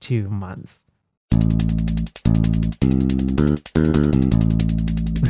two months.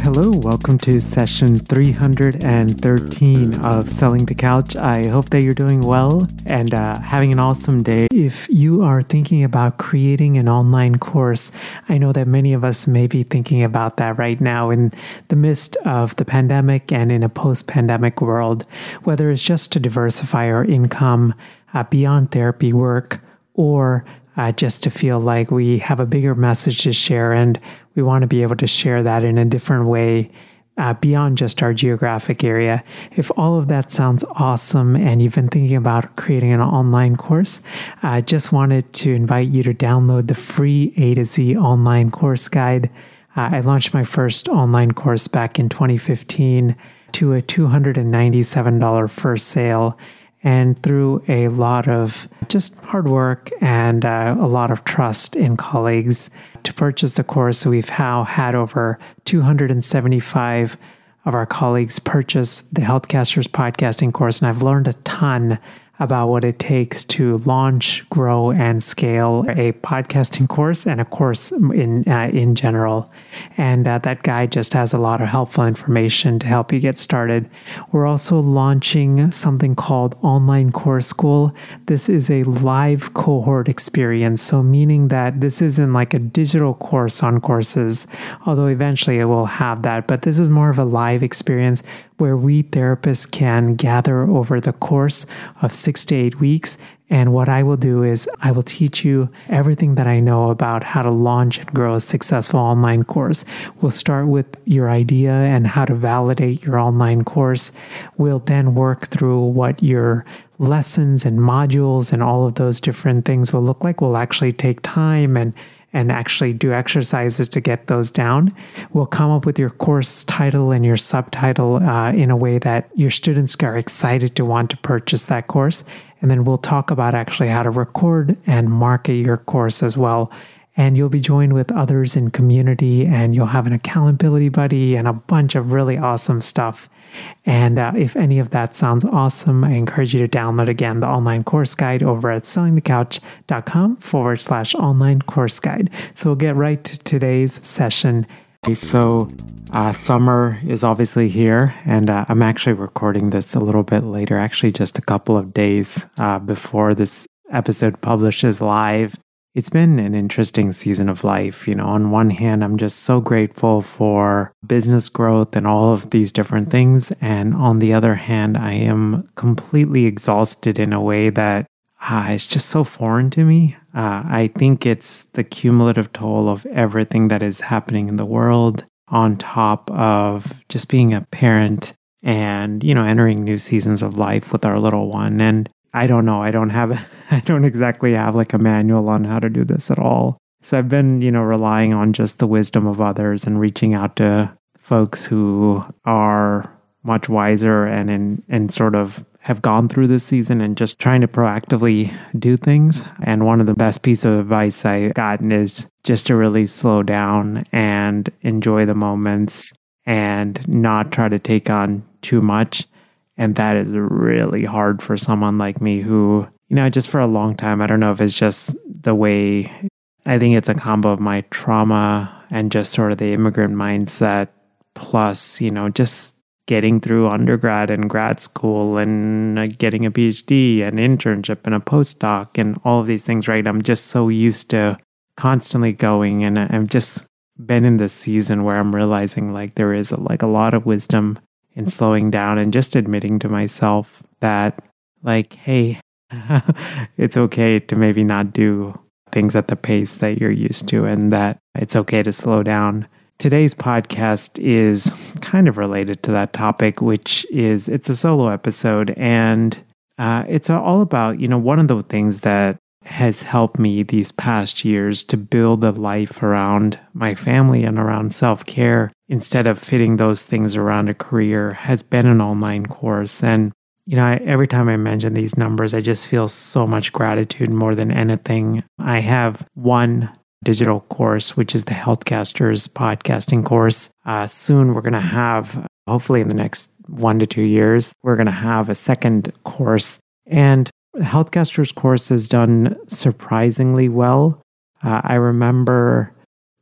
Hello, welcome to session 313 of Selling the Couch. I hope that you're doing well and uh, having an awesome day. If you are thinking about creating an online course, I know that many of us may be thinking about that right now in the midst of the pandemic and in a post pandemic world, whether it's just to diversify our income uh, beyond therapy work or uh, just to feel like we have a bigger message to share and we want to be able to share that in a different way uh, beyond just our geographic area. If all of that sounds awesome and you've been thinking about creating an online course, I just wanted to invite you to download the free A to Z online course guide. Uh, I launched my first online course back in 2015 to a $297 first sale and through a lot of just hard work and uh, a lot of trust in colleagues to purchase the course. We've now had over 275 of our colleagues purchase the Healthcasters podcasting course, and I've learned a ton about what it takes to launch, grow, and scale a podcasting course and a course in uh, in general. And uh, that guide just has a lot of helpful information to help you get started. We're also launching something called Online Course School. This is a live cohort experience, so meaning that this isn't like a digital course on courses, although eventually it will have that. But this is more of a live experience where we therapists can gather over the course of six to eight weeks. And what I will do is I will teach you everything that I know about how to launch and grow a successful online course. We'll start with your idea and how to validate your online course. We'll then work through what your lessons and modules and all of those different things will look like. We'll actually take time and and actually do exercises to get those down. We'll come up with your course title and your subtitle uh, in a way that your students are excited to want to purchase that course. And then we'll talk about actually how to record and market your course as well. And you'll be joined with others in community, and you'll have an accountability buddy and a bunch of really awesome stuff. And uh, if any of that sounds awesome, I encourage you to download again the online course guide over at sellingthecouch.com forward slash online course guide. So we'll get right to today's session. So, uh, summer is obviously here, and uh, I'm actually recording this a little bit later, actually, just a couple of days uh, before this episode publishes live it's been an interesting season of life. You know, on one hand, I'm just so grateful for business growth and all of these different things. And on the other hand, I am completely exhausted in a way that uh, is just so foreign to me. Uh, I think it's the cumulative toll of everything that is happening in the world on top of just being a parent and, you know, entering new seasons of life with our little one. And I don't know. I don't have, I don't exactly have like a manual on how to do this at all. So I've been, you know, relying on just the wisdom of others and reaching out to folks who are much wiser and in, in sort of have gone through this season and just trying to proactively do things. And one of the best pieces of advice I've gotten is just to really slow down and enjoy the moments and not try to take on too much. And that is really hard for someone like me who, you know, just for a long time, I don't know if it's just the way I think it's a combo of my trauma and just sort of the immigrant mindset, plus, you know, just getting through undergrad and grad school and uh, getting a PhD, an internship, and a postdoc, and all of these things, right? I'm just so used to constantly going, and I've just been in this season where I'm realizing like there is a, like a lot of wisdom in slowing down and just admitting to myself that like, hey, it's okay to maybe not do things at the pace that you're used to, and that it's okay to slow down Today's podcast is kind of related to that topic, which is it's a solo episode. And uh, it's all about, you know, one of the things that has helped me these past years to build a life around my family and around self care instead of fitting those things around a career has been an online course. And, you know, I, every time I mention these numbers, I just feel so much gratitude more than anything. I have one digital course, which is the Healthcasters podcasting course. Uh, soon, we're going to have, hopefully, in the next one to two years, we're going to have a second course. And the Healthcasters course has done surprisingly well. Uh, I remember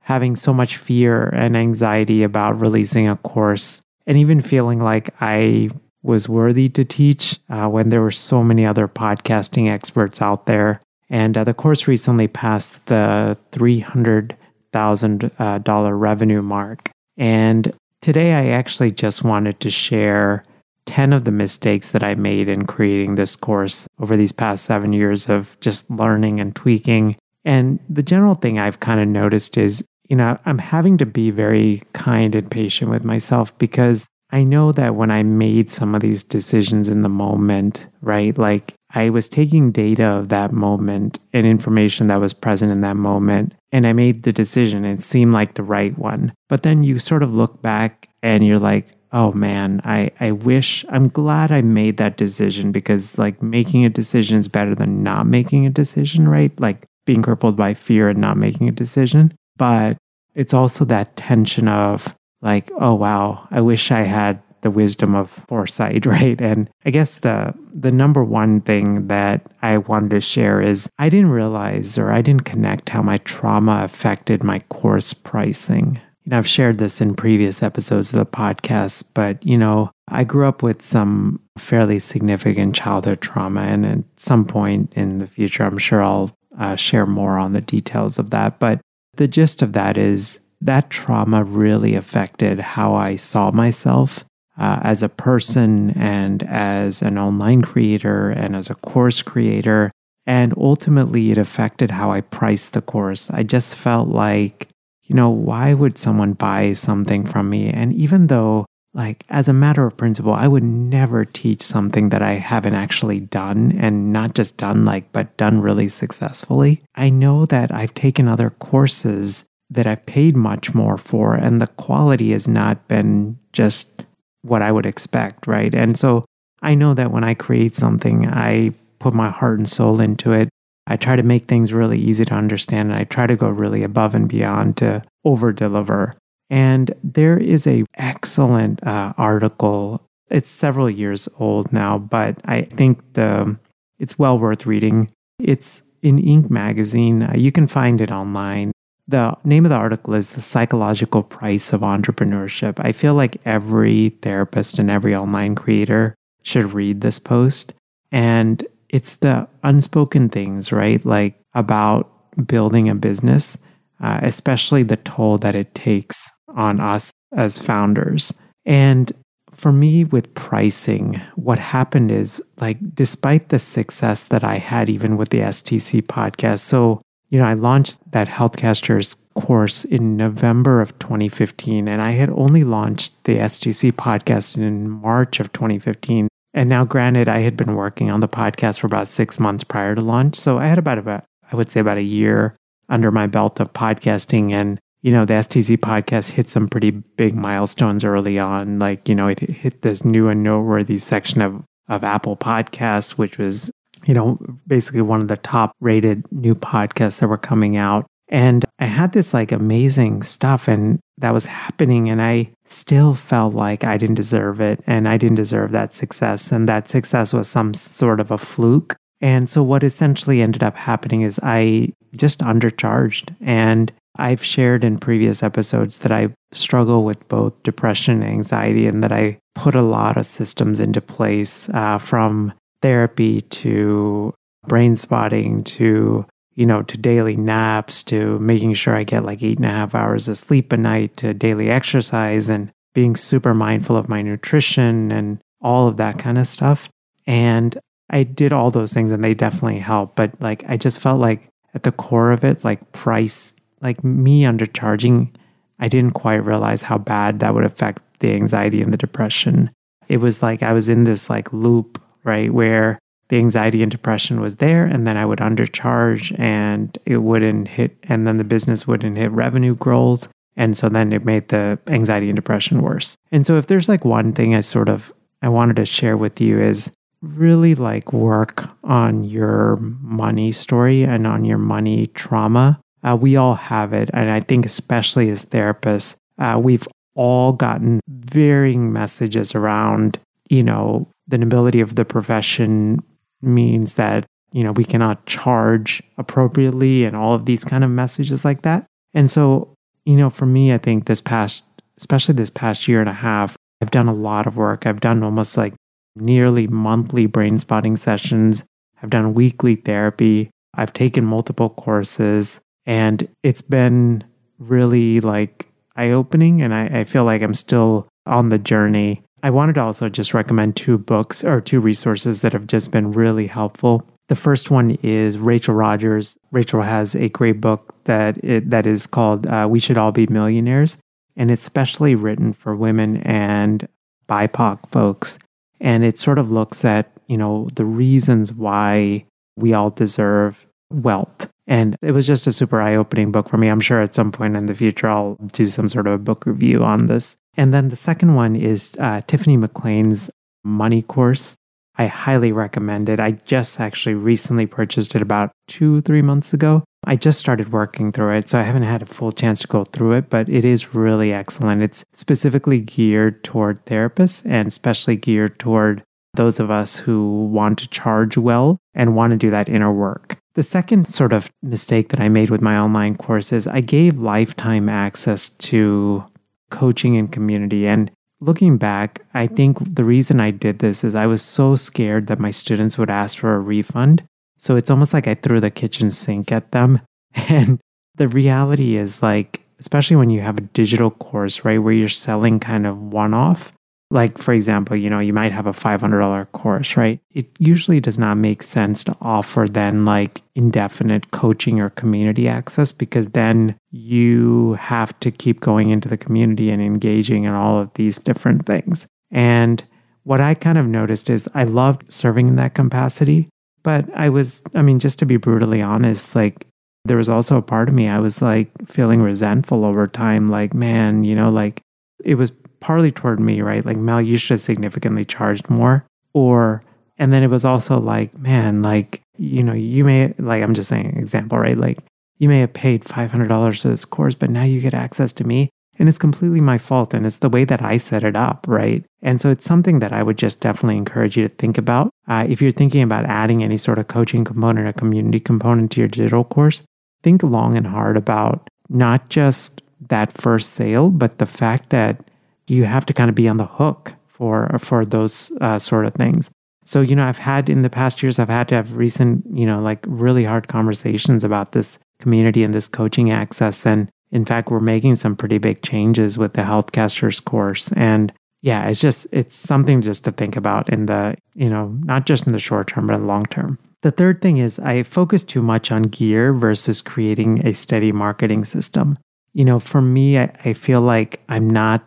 having so much fear and anxiety about releasing a course and even feeling like I was worthy to teach uh, when there were so many other podcasting experts out there. And uh, the course recently passed the $300,000 uh, revenue mark. And today I actually just wanted to share 10 of the mistakes that I made in creating this course over these past seven years of just learning and tweaking. And the general thing I've kind of noticed is, you know, I'm having to be very kind and patient with myself because I know that when I made some of these decisions in the moment, right? Like I was taking data of that moment and information that was present in that moment, and I made the decision. It seemed like the right one. But then you sort of look back and you're like, oh man, I, I wish, I'm glad I made that decision because like making a decision is better than not making a decision, right? Like being crippled by fear and not making a decision. But it's also that tension of like, oh wow, I wish I had the wisdom of foresight, right? And I guess the the number one thing that I wanted to share is I didn't realize or I didn't connect how my trauma affected my course pricing. You know, I've shared this in previous episodes of the podcast, but you know, I grew up with some fairly significant childhood trauma, and at some point in the future, I'm sure I'll uh, share more on the details of that. But the gist of that is that trauma really affected how I saw myself uh, as a person and as an online creator and as a course creator. And ultimately, it affected how I priced the course. I just felt like, you know, why would someone buy something from me? And even though, like, as a matter of principle, I would never teach something that I haven't actually done and not just done, like, but done really successfully. I know that I've taken other courses that I've paid much more for, and the quality has not been just what I would expect, right? And so I know that when I create something, I put my heart and soul into it. I try to make things really easy to understand and I try to go really above and beyond to over deliver. And there is a excellent uh, article. It's several years old now, but I think the it's well worth reading. It's in Inc. magazine. Uh, you can find it online. The name of the article is The Psychological Price of Entrepreneurship. I feel like every therapist and every online creator should read this post. And it's the unspoken things, right? Like about building a business, uh, especially the toll that it takes on us as founders. And for me, with pricing, what happened is like, despite the success that I had even with the STC podcast, so you know, I launched that Healthcasters course in November of 2015, and I had only launched the STC podcast in March of 2015. And now, granted, I had been working on the podcast for about six months prior to launch. So I had about, about I would say, about a year under my belt of podcasting. And, you know, the STC podcast hit some pretty big milestones early on. Like, you know, it hit this new and noteworthy section of of Apple Podcasts, which was, you know, basically one of the top rated new podcasts that were coming out. And I had this like amazing stuff and that was happening. And I still felt like I didn't deserve it and I didn't deserve that success. And that success was some sort of a fluke. And so what essentially ended up happening is I just undercharged. And I've shared in previous episodes that I struggle with both depression and anxiety, and that I put a lot of systems into place uh, from therapy to brain spotting to you know to daily naps to making sure I get like eight and a half hours of sleep a night to daily exercise and being super mindful of my nutrition and all of that kind of stuff. And I did all those things and they definitely helped. But like I just felt like at the core of it, like price like me undercharging, I didn't quite realize how bad that would affect the anxiety and the depression. It was like I was in this like loop, right, where the anxiety and depression was there and then I would undercharge and it wouldn't hit and then the business wouldn't hit revenue goals and so then it made the anxiety and depression worse. And so if there's like one thing I sort of I wanted to share with you is really like work on your money story and on your money trauma uh, we all have it. And I think, especially as therapists, uh, we've all gotten varying messages around, you know, the nobility of the profession means that, you know, we cannot charge appropriately and all of these kind of messages like that. And so, you know, for me, I think this past, especially this past year and a half, I've done a lot of work. I've done almost like nearly monthly brain spotting sessions. I've done weekly therapy. I've taken multiple courses. And it's been really like eye opening. And I, I feel like I'm still on the journey. I wanted to also just recommend two books or two resources that have just been really helpful. The first one is Rachel Rodgers. Rachel has a great book that it, that is called uh, "We Should All Be Millionaires," and it's specially written for women and BIPOC folks. And it sort of looks at you know the reasons why we all deserve wealth and it was just a super eye opening book for me. I'm sure at some point in the future I'll do some sort of a book review on this. And then the second one is uh, Tiffany McLean's money course. I highly recommend it. I just actually recently purchased it about two, three months ago. I just started working through it, so I haven't had a full chance to go through it, but it is really excellent. It's specifically geared toward therapists and especially geared toward those of us who want to charge well and want to do that inner work. The second sort of mistake that I made with my online course is I gave lifetime access to coaching and community. And looking back, I think the reason I did this is I was so scared that my students would ask for a refund. So it's almost like I threw the kitchen sink at them. And the reality is, like, especially when you have a digital course, right, where you're selling kind of one off, like, for example, you know, you might have a $500 course, right? It usually does not make sense to offer then like indefinite coaching or community access because then you have to keep going into the community and engaging in all of these different things. And what I kind of noticed is I loved serving in that capacity, but I was, I mean, just to be brutally honest, like there was also a part of me I was like feeling resentful over time. Like, man, you know, like it was partly toward me, right? Like, Mel, you should have significantly charged more. Or, and then it was also like, man, like, you know, you may, like, I'm just saying, example, right? Like, you may have paid $500 for this course, but now you get access to me. And it's completely my fault. And it's the way that I set it up, right? And so it's something that I would just definitely encourage you to think about. Uh, if you're thinking about adding any sort of coaching component or community component to your digital course, think long and hard about not just that first sale, but the fact that you have to kind of be on the hook for for those uh, sort of things. So you know, I've had in the past years, I've had to have recent, you know, like really hard conversations about this community and this coaching access. And in fact, we're making some pretty big changes with the Healthcasters course. And yeah, it's just it's something just to think about in the you know not just in the short term but in the long term. The third thing is I focus too much on gear versus creating a steady marketing system. You know, for me, I, I feel like I'm not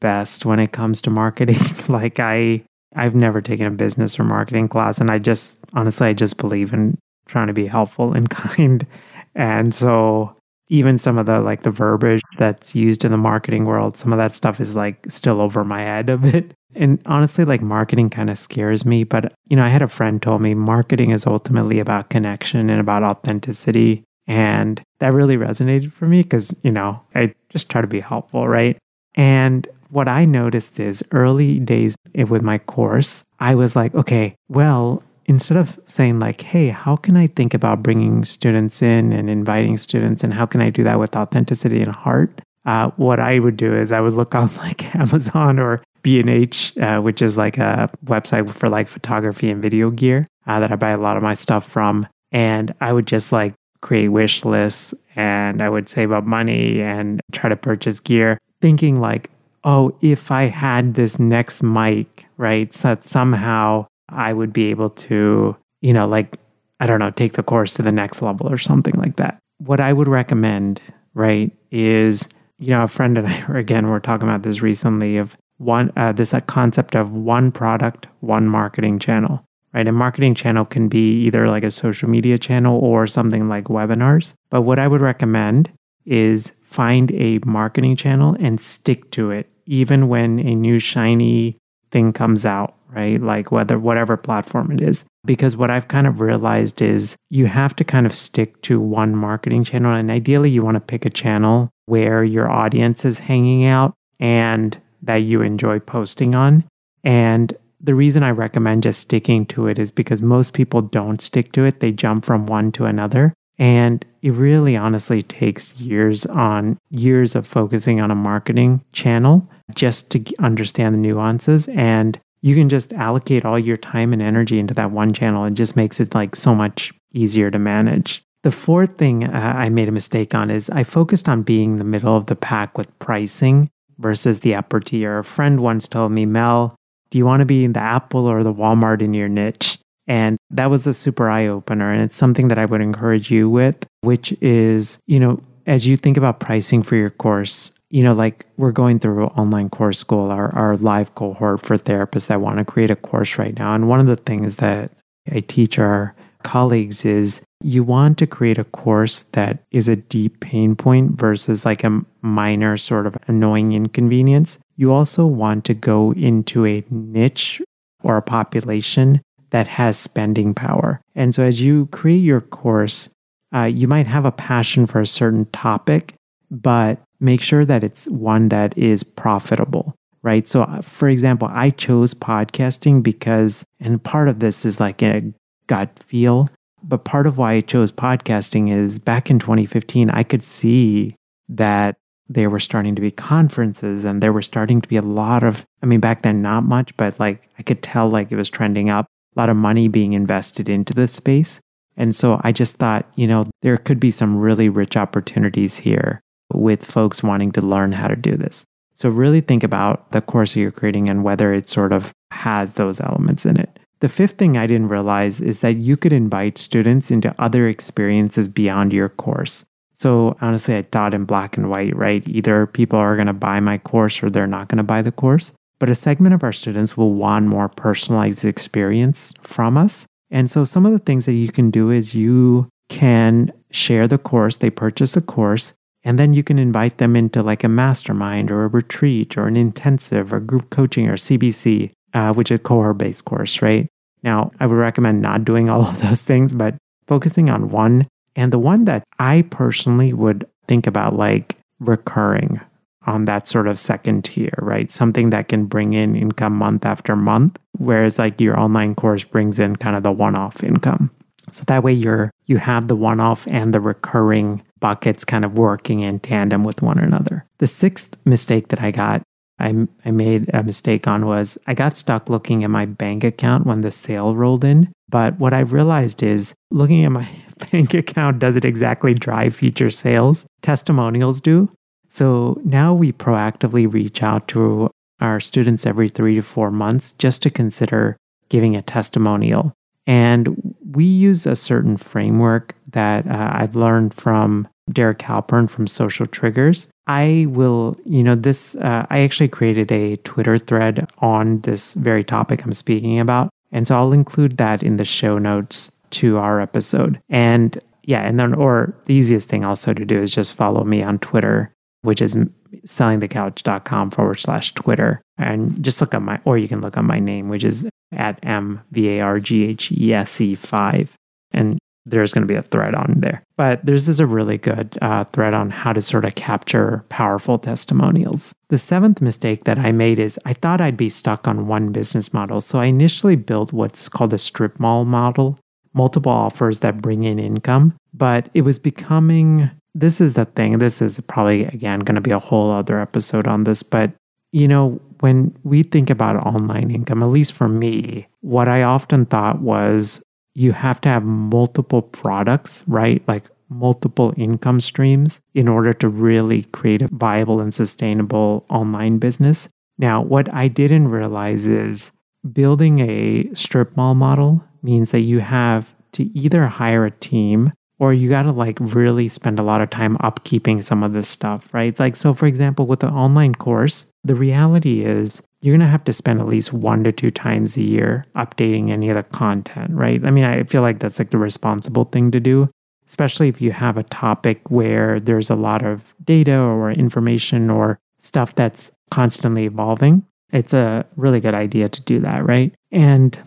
best when it comes to marketing. like I I've never taken a business or marketing class and I just honestly I just believe in trying to be helpful and kind. And so even some of the like the verbiage that's used in the marketing world, some of that stuff is like still over my head a bit. And honestly, like marketing kind of scares me. But, you know, I had a friend told me marketing is ultimately about connection and about authenticity. And that really resonated for me because, you know, I just try to be helpful, right? And what I noticed is early days with my course, I was like, okay, well, instead of saying like, hey, how can I think about bringing students in and inviting students and how can I do that with authenticity and heart? Uh, what I would do is I would look on like Amazon or B&H, uh, which is like a website for like photography and video gear uh, that I buy a lot of my stuff from. And I would just like create wish lists and I would save up money and try to purchase gear, thinking like, oh, if I had this next mic, right, so that somehow I would be able to, you know, like, I don't know, take the course to the next level or something like that. What I would recommend, right, is, you know, a friend and I, again, we're talking about this recently of one, uh, this uh, concept of one product, one marketing channel, right? A marketing channel can be either like a social media channel or something like webinars. But what I would recommend is find a marketing channel and stick to it, even when a new shiny thing comes out, right? Like whether whatever platform it is. Because what I've kind of realized is you have to kind of stick to one marketing channel. And ideally, you want to pick a channel where your audience is hanging out and that you enjoy posting on. And the reason I recommend just sticking to it is because most people don't stick to it. They jump from one to another. And it really honestly takes years on years of focusing on a marketing channel just to understand the nuances. And you can just allocate all your time and energy into that one channel. It just makes it like so much easier to manage. The fourth thing uh, I made a mistake on is I focused on being the middle of the pack with pricing versus the upper tier. A friend once told me, Mel, do you want to be in the Apple or the Walmart in your niche? And that was a super eye opener. And it's something that I would encourage you with, which is, you know, as you think about pricing for your course, you know, like we're going through online course school, our, our live cohort for therapists that want to create a course right now. And one of the things that I teach our colleagues is you want to create a course that is a deep pain point versus like a minor sort of annoying inconvenience. You also want to go into a niche or a population that has spending power. And so as you create your course, uh, you might have a passion for a certain topic, but make sure that it's one that is profitable, right? So, uh, for example, I chose podcasting because, and part of this is like a gut feel, but part of why I chose podcasting is back in 2015, I could see that there were starting to be conferences and there were starting to be a lot of, I mean, back then, not much, but like I could tell like it was trending up lot of money being invested into this space. And so I just thought, you know, there could be some really rich opportunities here with folks wanting to learn how to do this. So really think about the course you're creating and whether it sort of has those elements in it. The fifth thing I didn't realize is that you could invite students into other experiences beyond your course. So honestly, I thought in black and white, right? Either people are going to buy my course or they're not going to buy the course but a segment of our students will want more personalized experience from us. And so some of the things that you can do is you can share the course, they purchase the course, and then you can invite them into like a mastermind or a retreat or an intensive or group coaching or CBC, uh, which is a cohort based course, right? Now, I would recommend not doing all of those things, but focusing on one. And the one that I personally would think about like recurring, on that sort of second tier, right? Something that can bring in income month after month, whereas like your online course brings in kind of the one-off income. So that way you're you have the one-off and the recurring buckets kind of working in tandem with one another. The sixth mistake that I got I, I made a mistake on was I got stuck looking at my bank account when the sale rolled in. But what I realized is looking at my bank account doesn't exactly drive future sales. Testimonials do. So now we proactively reach out to our students every three to four months just to consider giving a testimonial. And we use a certain framework that uh, I've learned from Derek Halpern from Social Triggers. I will, you know, this, uh, I actually created a Twitter thread on this very topic I'm speaking about. And so I'll include that in the show notes to our episode. And yeah, and then, or the easiest thing also to do is just follow me on Twitter which is sellingthecouch.com forward slash Twitter. And just look up my, or you can look up my name, which is at M V A R G H E S E 5. And there's going to be a thread on there. But there's is a really good uh, thread on how to sort of capture powerful testimonials. The seventh mistake that I made is I thought I'd be stuck on one business model. So I initially built what's called a strip mall model, multiple offers that bring in income. But it was becoming this is the thing. This is probably, again, going to be a whole other episode on this. But, you know, when we think about online income, at least for me, what I often thought was you have to have multiple products, right? Like multiple income streams in order to really create a viable and sustainable online business. Now, what I didn't realize is building a strip mall model means that you have to either hire a team or you got to like really spend a lot of time upkeeping some of this stuff, right? Like, so for example, with the online course, the reality is you're going to have to spend at least one to two times a year updating any of the content, right? I mean, I feel like that's like the responsible thing to do, especially if you have a topic where there's a lot of data or information or stuff that's constantly evolving. It's a really good idea to do that, right? And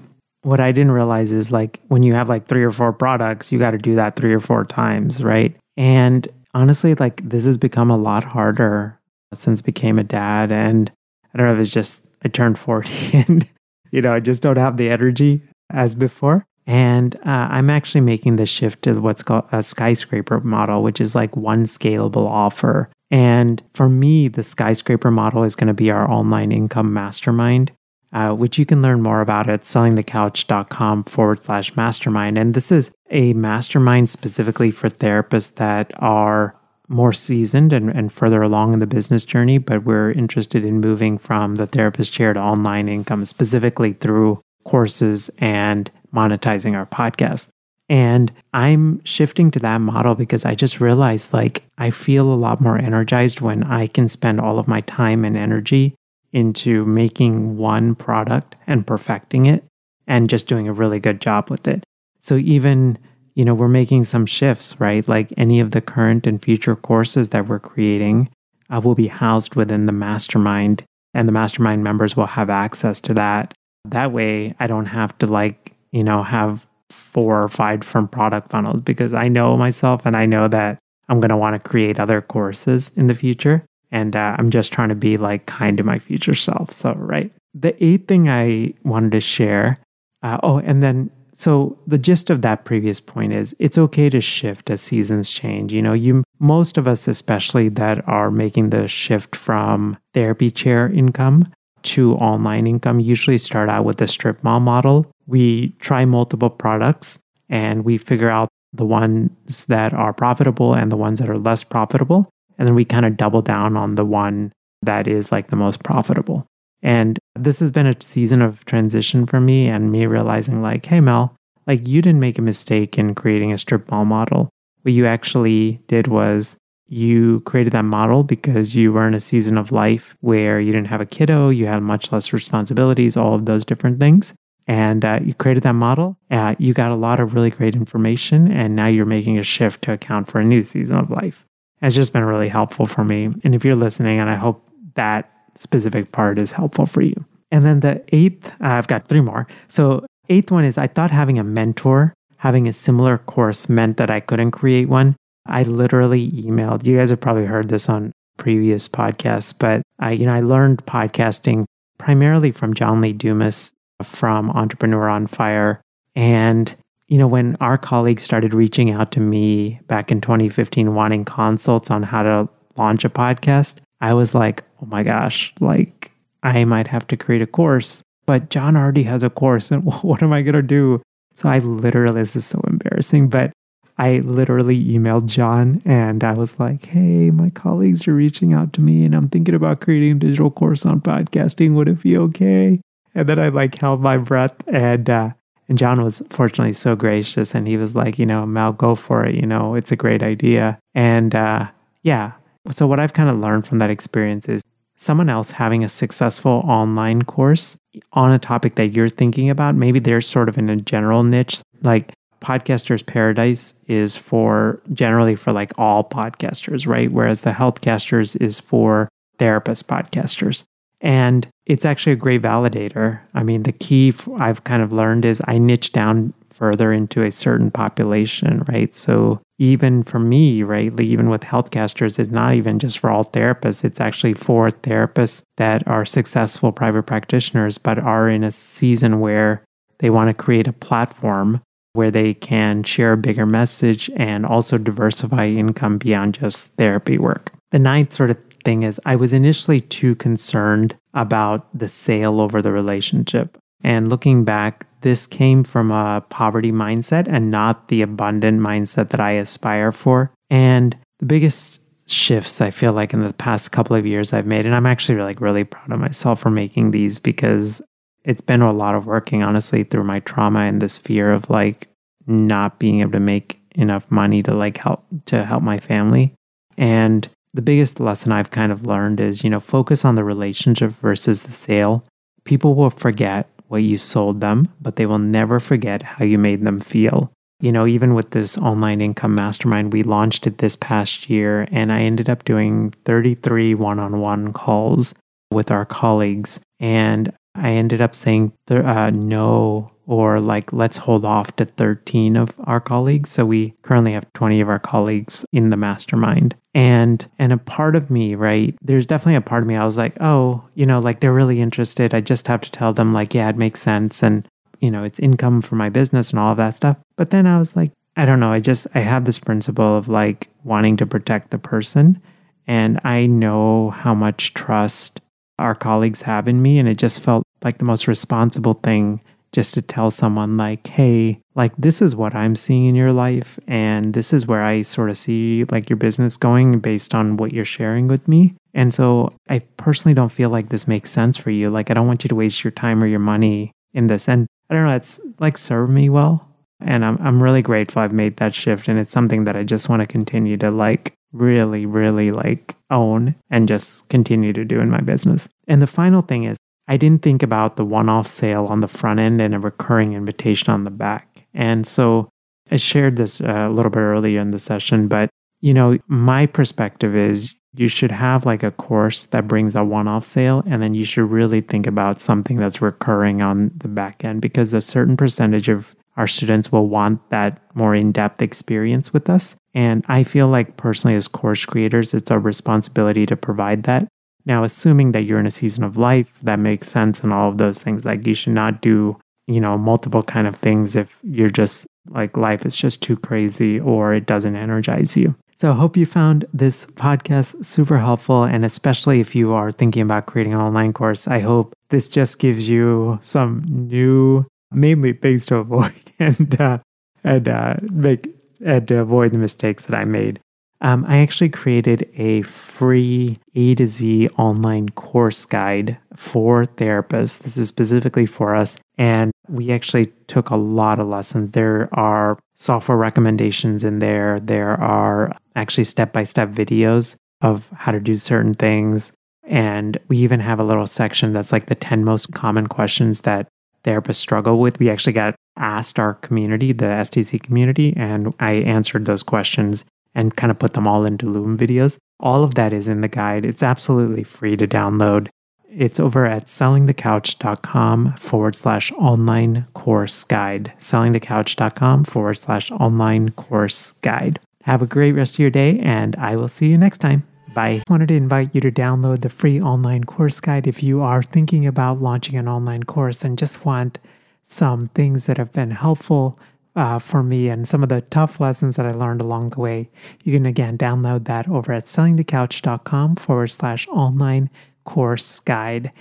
what I didn't realize is like when you have like three or four products, you got to do that three or four times, right? And honestly, like this has become a lot harder since became a dad. And I don't know if it's just I turned 40 and, you know, I just don't have the energy as before. And uh, I'm actually making the shift to what's called a skyscraper model, which is like one scalable offer. And for me, the skyscraper model is going to be our online income mastermind uh, which you can learn more about at sellingthecouch.com forward slash mastermind. And this is a mastermind specifically for therapists that are more seasoned and, and further along in the business journey, but we're interested in moving from the therapist chair to online income, specifically through courses and monetizing our podcast. And I'm shifting to that model because I just realized like I feel a lot more energized when I can spend all of my time and energy into making one product and perfecting it and just doing a really good job with it. So even, you know, we're making some shifts, right? Like any of the current and future courses that we're creating uh, will be housed within the mastermind and the mastermind members will have access to that. That way I don't have to like, you know, have four or five different product funnels because I know myself and I know that I'm going to want to create other courses in the future. And uh, I'm just trying to be like kind to my future self. So, right. The eighth thing I wanted to share. Uh, oh, and then so the gist of that previous point is it's okay to shift as seasons change. You know, you most of us especially that are making the shift from therapy chair income to online income usually start out with the strip mall model. We try multiple products and we figure out the ones that are profitable and the ones that are less profitable. And then we kind of double down on the one that is like the most profitable. And this has been a season of transition for me and me realizing, like, hey, Mel, like you didn't make a mistake in creating a strip mall model. What you actually did was you created that model because you were in a season of life where you didn't have a kiddo, you had much less responsibilities, all of those different things. And uh, you created that model. Uh, you got a lot of really great information, and now you're making a shift to account for a new season of life. It's just been really helpful for me. And if you're listening, and I hope that specific part is helpful for you. And then the eighth, uh, I've got three more. So, eighth one is I thought having a mentor, having a similar course meant that I couldn't create one. I literally emailed, you guys have probably heard this on previous podcasts, but I, you know, I learned podcasting primarily from John Lee Dumas from Entrepreneur on Fire. And you know, when our colleagues started reaching out to me back in 2015, wanting consults on how to launch a podcast, I was like, oh my gosh, like I might have to create a course. But John already has a course, and what am I going to do? So I literally, this is so embarrassing, but I literally emailed John and I was like, hey, my colleagues are reaching out to me and I'm thinking about creating a digital course on podcasting. Would it be okay? And then I like held my breath and uh, and John was fortunately so gracious and he was like, you know, Mel, go for it. You know, it's a great idea. And uh, yeah. So, what I've kind of learned from that experience is someone else having a successful online course on a topic that you're thinking about, maybe they're sort of in a general niche. Like Podcasters Paradise is for generally for like all podcasters, right? Whereas the Healthcasters is for therapist podcasters. And it's actually a great validator. I mean, the key I've kind of learned is I niche down further into a certain population, right? So even for me, right, even with healthcasters, it's not even just for all therapists. It's actually for therapists that are successful private practitioners, but are in a season where they want to create a platform where they can share a bigger message and also diversify income beyond just therapy work. The ninth sort of thing is I was initially too concerned about the sale over the relationship. And looking back, this came from a poverty mindset and not the abundant mindset that I aspire for. And the biggest shifts I feel like in the past couple of years I've made, and I'm actually like really proud of myself for making these because it's been a lot of working, honestly, through my trauma and this fear of like not being able to make enough money to like help to help my family. And the biggest lesson I've kind of learned is, you know, focus on the relationship versus the sale. People will forget what you sold them, but they will never forget how you made them feel. You know, even with this online income mastermind, we launched it this past year, and I ended up doing 33 one on one calls with our colleagues. And I ended up saying uh, no or like let's hold off to 13 of our colleagues. So we currently have 20 of our colleagues in the mastermind. And and a part of me, right? There's definitely a part of me I was like, "Oh, you know, like they're really interested. I just have to tell them like, yeah, it makes sense and you know, it's income for my business and all of that stuff." But then I was like, I don't know, I just I have this principle of like wanting to protect the person and I know how much trust our colleagues have in me and it just felt like the most responsible thing just to tell someone like hey like this is what i'm seeing in your life and this is where i sort of see like your business going based on what you're sharing with me. And so i personally don't feel like this makes sense for you. Like i don't want you to waste your time or your money in this. And i don't know it's like served me well and i'm, I'm really grateful i've made that shift and it's something that i just want to continue to like really really like own and just continue to do in my business and the final thing is I didn't think about the one off sale on the front end and a recurring invitation on the back. And so I shared this uh, a little bit earlier in the session, but you know, my perspective is you should have like a course that brings a one off sale, and then you should really think about something that's recurring on the back end because a certain percentage of our students will want that more in depth experience with us. And I feel like personally, as course creators, it's our responsibility to provide that. Now, assuming that you're in a season of life, that makes sense and all of those things. Like you should not do, you know, multiple kind of things if you're just like life is just too crazy or it doesn't energize you. So I hope you found this podcast super helpful. And especially if you are thinking about creating an online course, I hope this just gives you some new, mainly things to avoid and, uh, and, uh, make, and to avoid the mistakes that I made. Um, I actually created a free A to Z online course guide for therapists. This is specifically for us. And we actually took a lot of lessons. There are software recommendations in there, there are actually step by step videos of how to do certain things. And we even have a little section that's like the 10 most common questions that therapists struggle with. We actually got asked our community, the STC community, and I answered those questions and kind of put them all into Loom videos. All of that is in the guide. It's absolutely free to download. It's over at sellingthecouch.com forward slash online course guide. Sellingthecouch.com forward slash online course guide. Have a great rest of your day, and I will see you next time. Bye. I wanted to invite you to download the free online course guide if you are thinking about launching an online course and just want some things that have been helpful uh, for me and some of the tough lessons that I learned along the way. You can again download that over at sellingthecouch.com forward slash online course guide.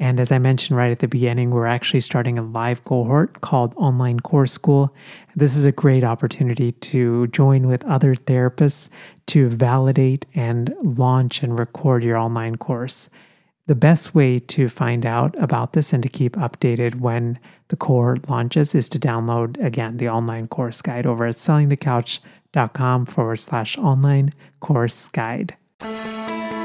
And as I mentioned right at the beginning, we're actually starting a live cohort called Online Course School. This is a great opportunity to join with other therapists to validate and launch and record your online course. The best way to find out about this and to keep updated when the core launches is to download again the online course guide over at sellingthecouch.com forward slash online course guide.